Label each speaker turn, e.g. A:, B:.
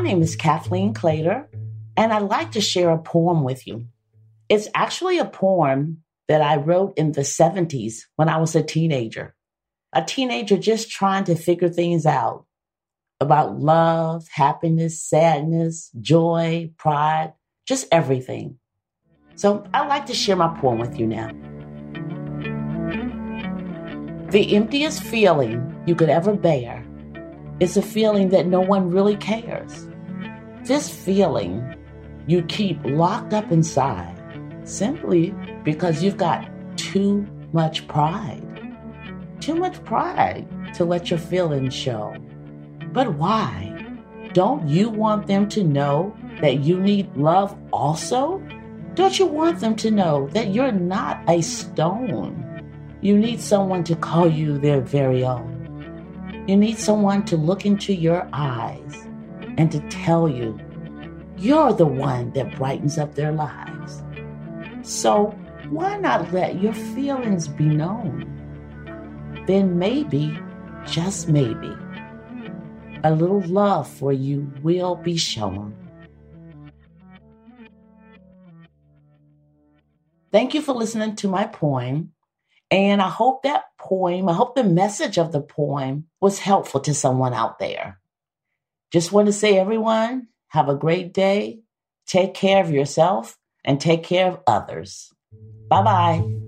A: name is Kathleen Claytor, and I'd like to share a poem with you. It's actually a poem that I wrote in the 70s when I was a teenager. A teenager just trying to figure things out about love, happiness, sadness, joy, pride, just everything. So I'd like to share my poem with you now. The emptiest feeling you could ever bear is a feeling that no one really cares. This feeling you keep locked up inside simply because you've got too much pride. Too much pride to let your feelings show. But why? Don't you want them to know that you need love also? Don't you want them to know that you're not a stone? You need someone to call you their very own. You need someone to look into your eyes and to tell you you're the one that brightens up their lives. So why not let your feelings be known? Then maybe, just maybe, a little love for you will be shown. Thank you for listening to my poem. And I hope that poem, I hope the message of the poem was helpful to someone out there. Just want to say, everyone, have a great day. Take care of yourself and take care of others. Bye bye.